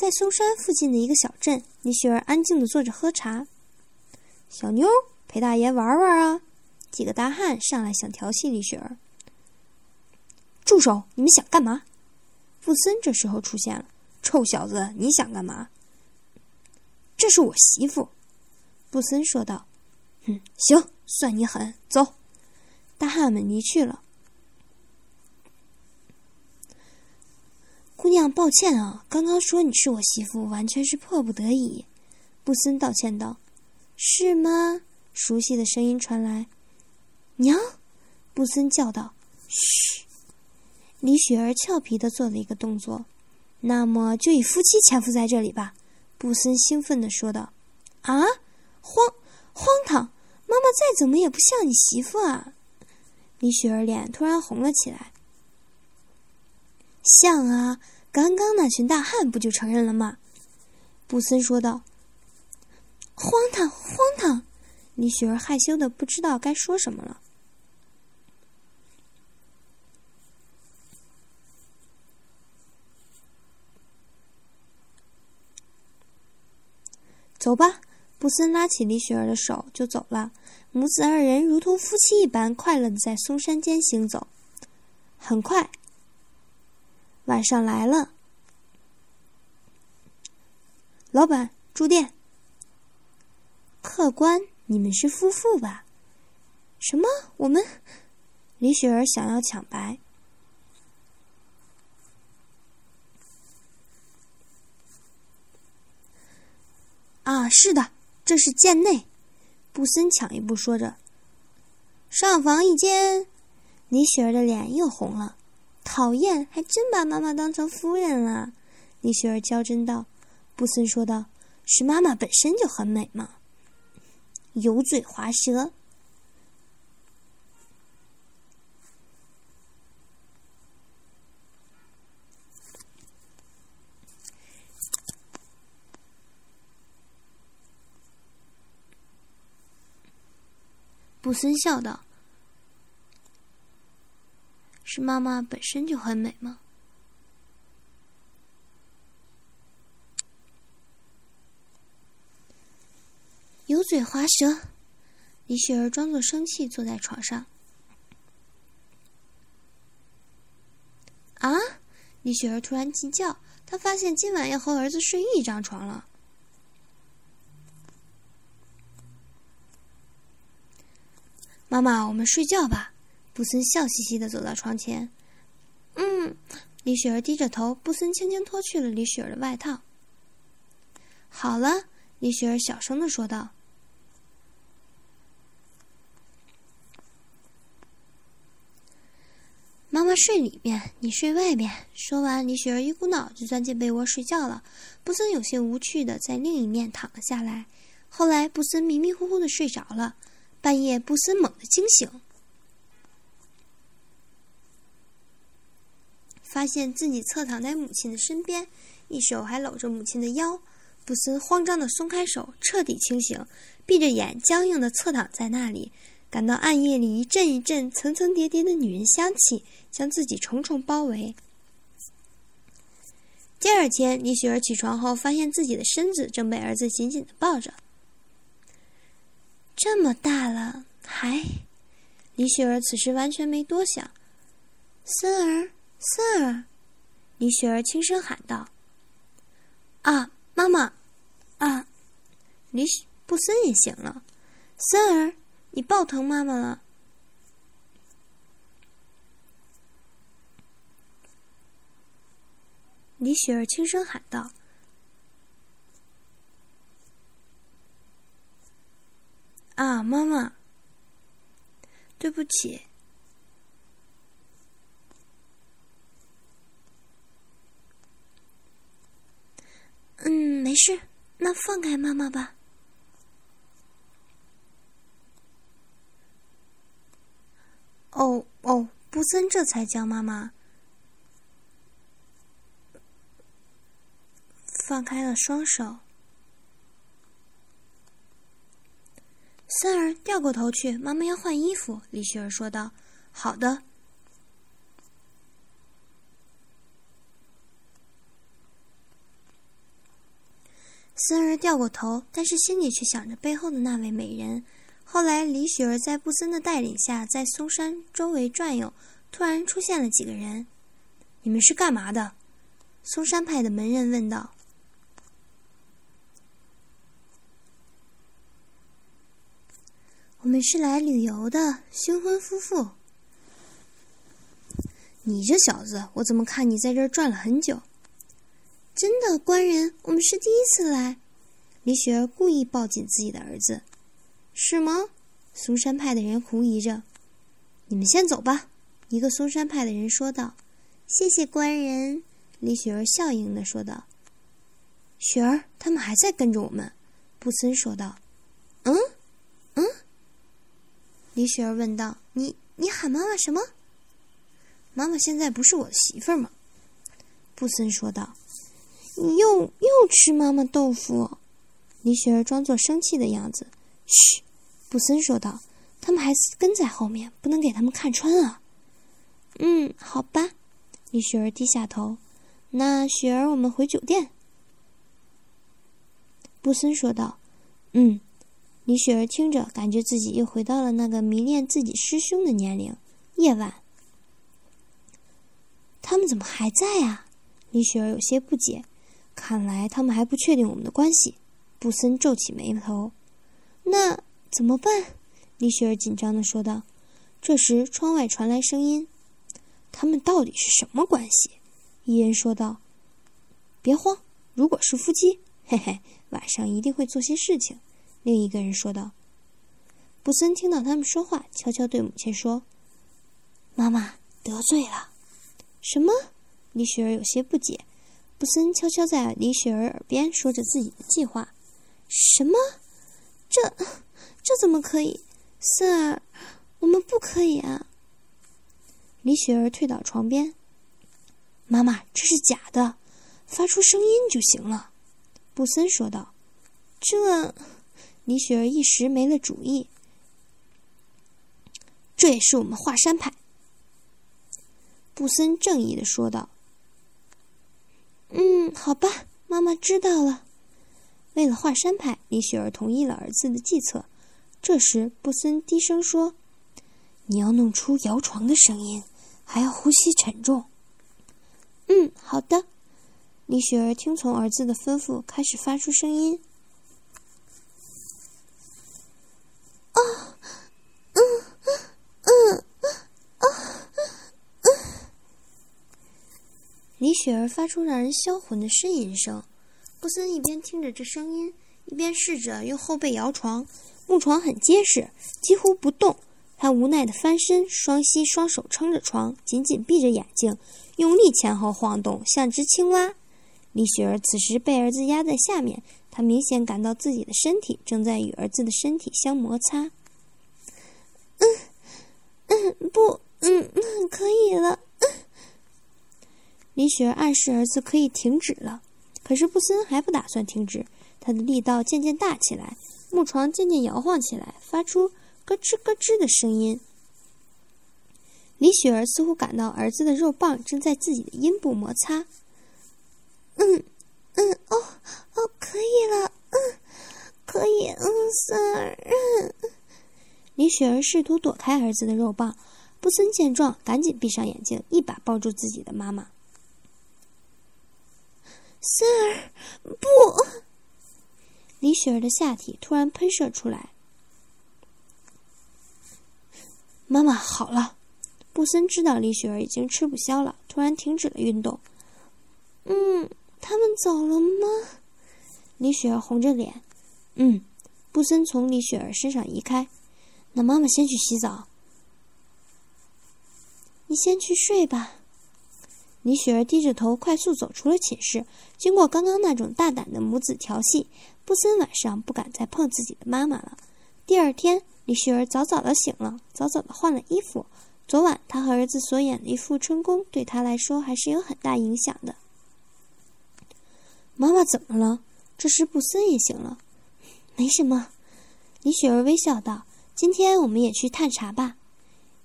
在松山附近的一个小镇，李雪儿安静的坐着喝茶。小妞，陪大爷玩玩啊！几个大汉上来想调戏李雪儿。住手！你们想干嘛？布森这时候出现了。臭小子，你想干嘛？这是我媳妇，布森说道。哼，行，算你狠。走，大汉们离去了。姑娘，抱歉啊，刚刚说你是我媳妇，完全是迫不得已。布森道歉道。是吗？熟悉的声音传来。娘，布森叫道。嘘。李雪儿俏皮的做了一个动作。那么就以夫妻潜伏在这里吧，布森兴奋的说道。啊，荒荒唐！妈妈再怎么也不像你媳妇啊！李雪儿脸突然红了起来。像啊，刚刚那群大汉不就承认了吗？布森说道。荒唐，荒唐！李雪儿害羞的不知道该说什么了。走吧，布森拉起李雪儿的手就走了。母子二人如同夫妻一般快乐的在松山间行走。很快，晚上来了。老板，住店。客官，你们是夫妇吧？什么？我们？李雪儿想要抢白。啊，是的，这是贱内。布森抢一步说着：“上房一间。”李雪儿的脸又红了。讨厌，还真把妈妈当成夫人了。李雪儿娇嗔道。布森说道：“是妈妈本身就很美嘛。”油嘴滑舌。布森笑道：“是妈妈本身就很美吗？”油嘴滑舌，李雪儿装作生气，坐在床上。啊！李雪儿突然急叫，她发现今晚要和儿子睡一张床了。妈妈，我们睡觉吧。布森笑嘻嘻的走到床前。嗯，李雪儿低着头。布森轻轻脱去了李雪儿的外套。好了，李雪儿小声的说道。妈妈睡里面，你睡外面。说完，李雪儿一股脑就钻进被窝睡觉了。布森有些无趣的在另一面躺了下来。后来，布森迷迷糊糊的睡着了。半夜，布森猛地惊醒，发现自己侧躺在母亲的身边，一手还搂着母亲的腰。布森慌张的松开手，彻底清醒，闭着眼，僵硬的侧躺在那里，感到暗夜里一阵一阵层层叠叠的女人香气将自己重重包围。第二天，李雪儿起床后，发现自己的身子正被儿子紧紧的抱着。这么大了，还……李雪儿此时完全没多想。森儿，森儿，李雪儿轻声喊道：“啊，妈妈！啊！”李布森也醒了。森儿，你抱疼妈妈了。李雪儿轻声喊道。啊，妈妈，对不起。嗯，没事，那放开妈妈吧。哦哦，布森这才将妈妈放开了双手。三儿掉过头去，妈妈要换衣服。李雪儿说道：“好的。”森儿掉过头，但是心里却想着背后的那位美人。后来，李雪儿在布森的带领下，在松山周围转悠，突然出现了几个人。“你们是干嘛的？”松山派的门人问道。“我们是来旅游的，新婚夫妇。”你这小子，我怎么看你在这儿转了很久？真的，官人，我们是第一次来。李雪儿故意抱紧自己的儿子，是吗？嵩山派的人狐疑着。你们先走吧。一个嵩山派的人说道。谢谢官人。李雪儿笑盈盈的说道。雪儿，他们还在跟着我们。布森说道。嗯，嗯。李雪儿问道。你，你喊妈妈什么？妈妈现在不是我的媳妇儿吗？布森说道。又又吃妈妈豆腐？李雪儿装作生气的样子。嘘，布森说道。他们还跟在后面，不能给他们看穿啊。嗯，好吧。李雪儿低下头。那雪儿，我们回酒店。布森说道。嗯。李雪儿听着，感觉自己又回到了那个迷恋自己师兄的年龄。夜晚。他们怎么还在啊？李雪儿有些不解。看来他们还不确定我们的关系。布森皱起眉头。那怎么办？李雪儿紧张的说道。这时，窗外传来声音：“他们到底是什么关系？”一人说道。“别慌，如果是夫妻，嘿嘿，晚上一定会做些事情。”另一个人说道。布森听到他们说话，悄悄对母亲说：“妈妈得罪了。”什么？李雪儿有些不解。布森悄悄在李雪儿耳边说着自己的计划。什么？这这怎么可以？Sir，我们不可以啊！李雪儿退到床边。妈妈，这是假的，发出声音就行了。布森说道。这……李雪儿一时没了主意。这也是我们华山派。布森正义的说道：“，好吧，妈妈知道了。”为了华山派，李雪儿同意了儿子的计策。这时，布森低声说：“你要弄出摇床的声音，还要呼吸沉重。”“嗯，好的。”李雪儿听从儿子的吩咐，开始发出声音。“啊，嗯，嗯。”李雪儿发出让人销魂的呻吟声，布森一边听着这声音，一边试着用后背摇床。木床很结实，几乎不动。他无奈的翻身，双膝双手撑着床，紧紧闭着眼睛，用力前后晃动，像只青蛙。李雪儿此时被儿子压在下面，她明显感到自己的身体正在与儿子的身体相摩擦。嗯，嗯，不，嗯，可以了。李雪儿暗示儿子可以停止了，可是布森还不打算停止。他的力道渐渐大起来，木床渐渐摇晃起来，发出咯吱咯吱的声音。李雪儿似乎感到儿子的肉棒正在自己的阴部摩擦。嗯，嗯，哦，哦，可以了，嗯，可以，嗯，Sir，嗯。李雪儿试图躲开儿子的肉棒，布森见状，赶紧闭上眼睛，一把抱住自己的妈妈。Sir，不！李雪儿的下体突然喷射出来。妈妈，好了。布森知道李雪儿已经吃不消了，突然停止了运动。嗯，他们走了吗？李雪儿红着脸。嗯。布森从李雪儿身上移开。那妈妈先去洗澡。你先去睡吧。李雪儿低着头，快速走出了寝室。经过刚刚那种大胆的母子调戏，布森晚上不敢再碰自己的妈妈了。第二天，李雪儿早早的醒了，早早的换了衣服。昨晚她和儿子所演的一副春宫，对她来说还是有很大影响的。妈妈怎么了？这时布森也醒了。没什么，李雪儿微笑道：“今天我们也去探查吧。”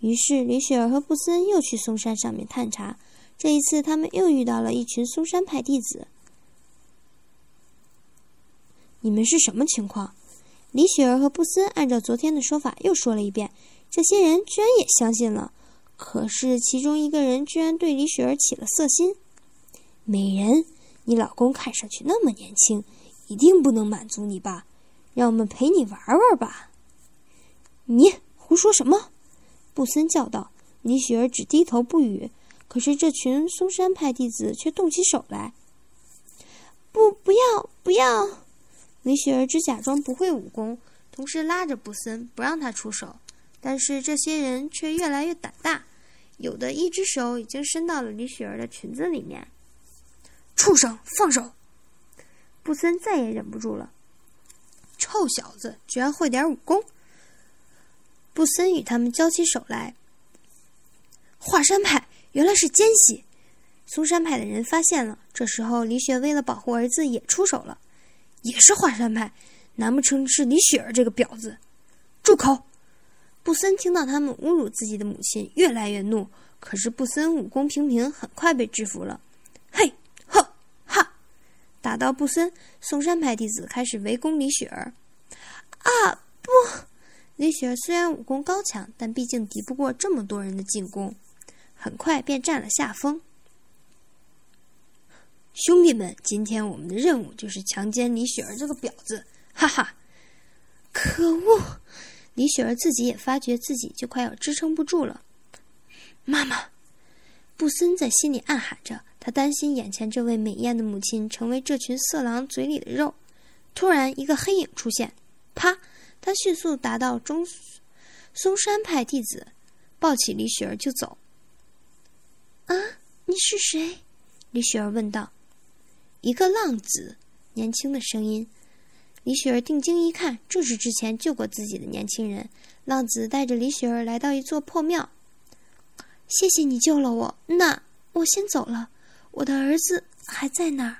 于是，李雪儿和布森又去嵩山上面探查。这一次，他们又遇到了一群嵩山派弟子。你们是什么情况？”李雪儿和布森按照昨天的说法又说了一遍。这些人居然也相信了。可是其中一个人居然对李雪儿起了色心。美人，你老公看上去那么年轻，一定不能满足你吧？让我们陪你玩玩吧。你胡说什么？布森叫道。李雪儿只低头不语。可是这群嵩山派弟子却动起手来。不，不要，不要！李雪儿只假装不会武功，同时拉着布森不让他出手。但是这些人却越来越胆大，有的一只手已经伸到了李雪儿的裙子里面。畜生，放手！布森再也忍不住了。臭小子，居然会点武功！布森与他们交起手来。华山派。原来是奸细，嵩山派的人发现了。这时候，李雪为了保护儿子也出手了，也是华山派。难不成是李雪儿这个婊子？住口！布森听到他们侮辱自己的母亲，越来越怒。可是布森武功平平，很快被制服了。嘿，呵，哈！打到布森，嵩山派弟子开始围攻李雪儿。啊，不！李雪儿虽然武功高强，但毕竟敌不过这么多人的进攻。很快便占了下风。兄弟们，今天我们的任务就是强奸李雪儿这个婊子！哈哈！可恶！李雪儿自己也发觉自己就快要支撑不住了。妈妈，布森在心里暗喊着，他担心眼前这位美艳的母亲成为这群色狼嘴里的肉。突然，一个黑影出现，啪！他迅速达到中嵩山派弟子，抱起李雪儿就走。啊，你是谁？李雪儿问道。一个浪子，年轻的声音。李雪儿定睛一看，正是之前救过自己的年轻人。浪子带着李雪儿来到一座破庙。谢谢你救了我，那我先走了。我的儿子还在那儿。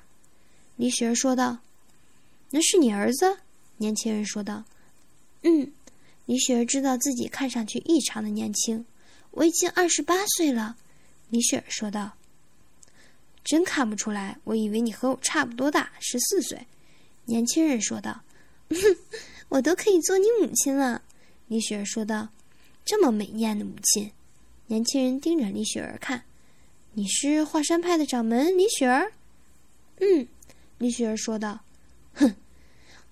李雪儿说道。那是你儿子？年轻人说道。嗯。李雪儿知道自己看上去异常的年轻。我已经二十八岁了。李雪儿说道：“真看不出来，我以为你和我差不多大，十四岁。”年轻人说道：“我都可以做你母亲了。”李雪儿说道：“这么美艳的母亲。”年轻人盯着李雪儿看：“你是华山派的掌门李雪儿？”“嗯。”李雪儿说道：“哼，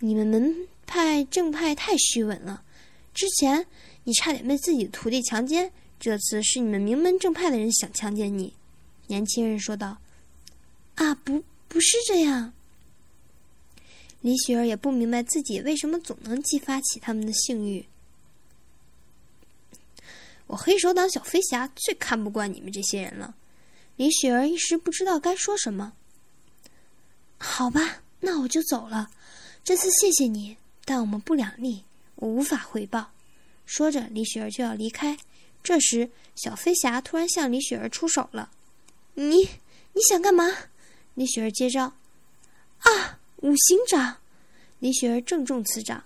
你们门派正派太虚伪了。之前你差点被自己的徒弟强奸。”这次是你们名门正派的人想强奸你，年轻人说道。啊，不，不是这样。李雪儿也不明白自己为什么总能激发起他们的性欲。我黑手党小飞侠最看不惯你们这些人了。李雪儿一时不知道该说什么。好吧，那我就走了。这次谢谢你，但我们不两立，我无法回报。说着，李雪儿就要离开。这时，小飞侠突然向李雪儿出手了。“你，你想干嘛？”李雪儿接招。“啊，五行掌！”李雪儿正中此掌。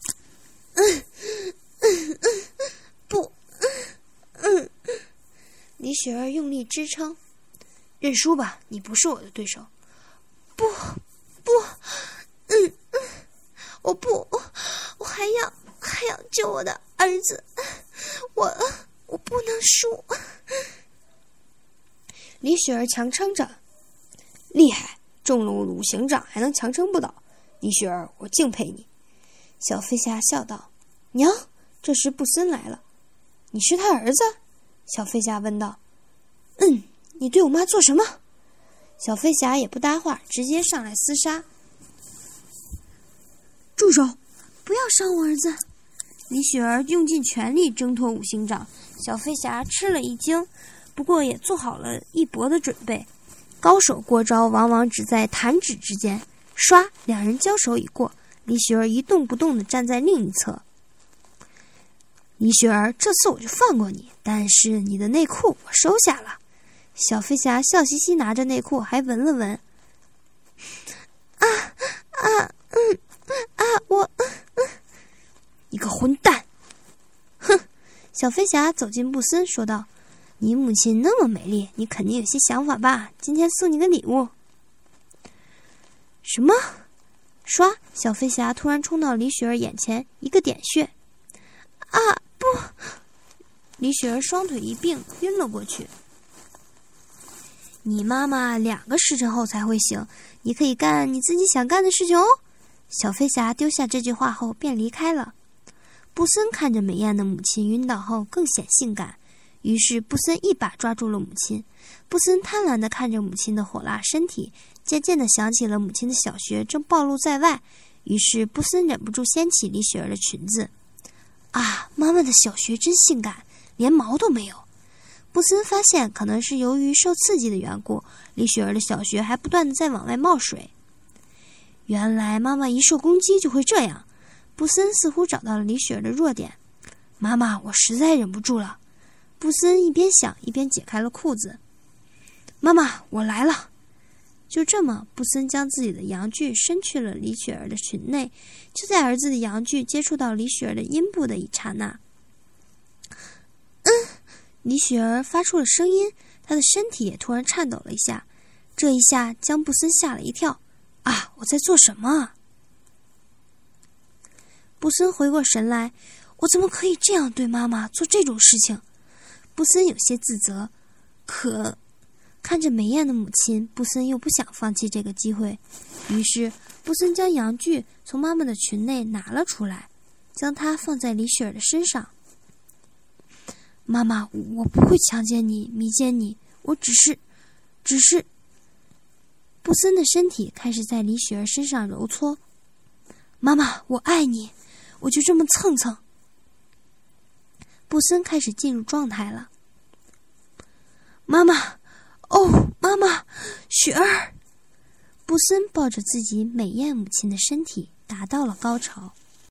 “嗯，嗯嗯，不，嗯。”李雪儿用力支撑。“认输吧，你不是我的对手。”“不，不，嗯嗯，我不，我还要，还要救我的儿子。”我我不能输！李雪儿强撑着，厉害，中了五行掌还能强撑不倒。李雪儿，我敬佩你。小飞侠笑道：“娘。”这时布森来了，你是他儿子？小飞侠问道。“嗯，你对我妈做什么？”小飞侠也不搭话，直接上来厮杀。住手！不要伤我儿子！李雪儿用尽全力挣脱五行掌，小飞侠吃了一惊，不过也做好了一搏的准备。高手过招，往往只在弹指之间。唰，两人交手已过，李雪儿一动不动地站在另一侧。李雪儿，这次我就放过你，但是你的内裤我收下了。小飞侠笑嘻嘻拿着内裤，还闻了闻。啊啊嗯啊我嗯嗯。一个混蛋！哼！小飞侠走进布森，说道：“你母亲那么美丽，你肯定有些想法吧？今天送你个礼物。”什么？唰！小飞侠突然冲到李雪儿眼前，一个点穴，啊不！李雪儿双腿一并，晕了过去。你妈妈两个时辰后才会醒，你可以干你自己想干的事情哦。小飞侠丢下这句话后便离开了。布森看着美艳的母亲晕倒后更显性感，于是布森一把抓住了母亲。布森贪婪地看着母亲的火辣身体，渐渐地想起了母亲的小穴正暴露在外，于是布森忍不住掀起李雪儿的裙子。啊，妈妈的小穴真性感，连毛都没有。布森发现，可能是由于受刺激的缘故，李雪儿的小穴还不断地在往外冒水。原来妈妈一受攻击就会这样。布森似乎找到了李雪儿的弱点。妈妈，我实在忍不住了。布森一边想一边解开了裤子。妈妈，我来了。就这么，布森将自己的阳具伸去了李雪儿的裙内。就在儿子的阳具接触到李雪儿的阴部的一刹那，嗯，李雪儿发出了声音，她的身体也突然颤抖了一下。这一下将布森吓了一跳。啊！我在做什么？布森回过神来，我怎么可以这样对妈妈做这种事情？布森有些自责，可看着美艳的母亲，布森又不想放弃这个机会。于是，布森将阳具从妈妈的裙内拿了出来，将它放在李雪儿的身上。妈妈，我不会强奸你、迷奸你，我只是，只是。布森的身体开始在李雪儿身上揉搓。妈妈，我爱你，我就这么蹭蹭。布森开始进入状态了。妈妈，哦，妈妈，雪儿。布森抱着自己美艳母亲的身体，达到了高潮。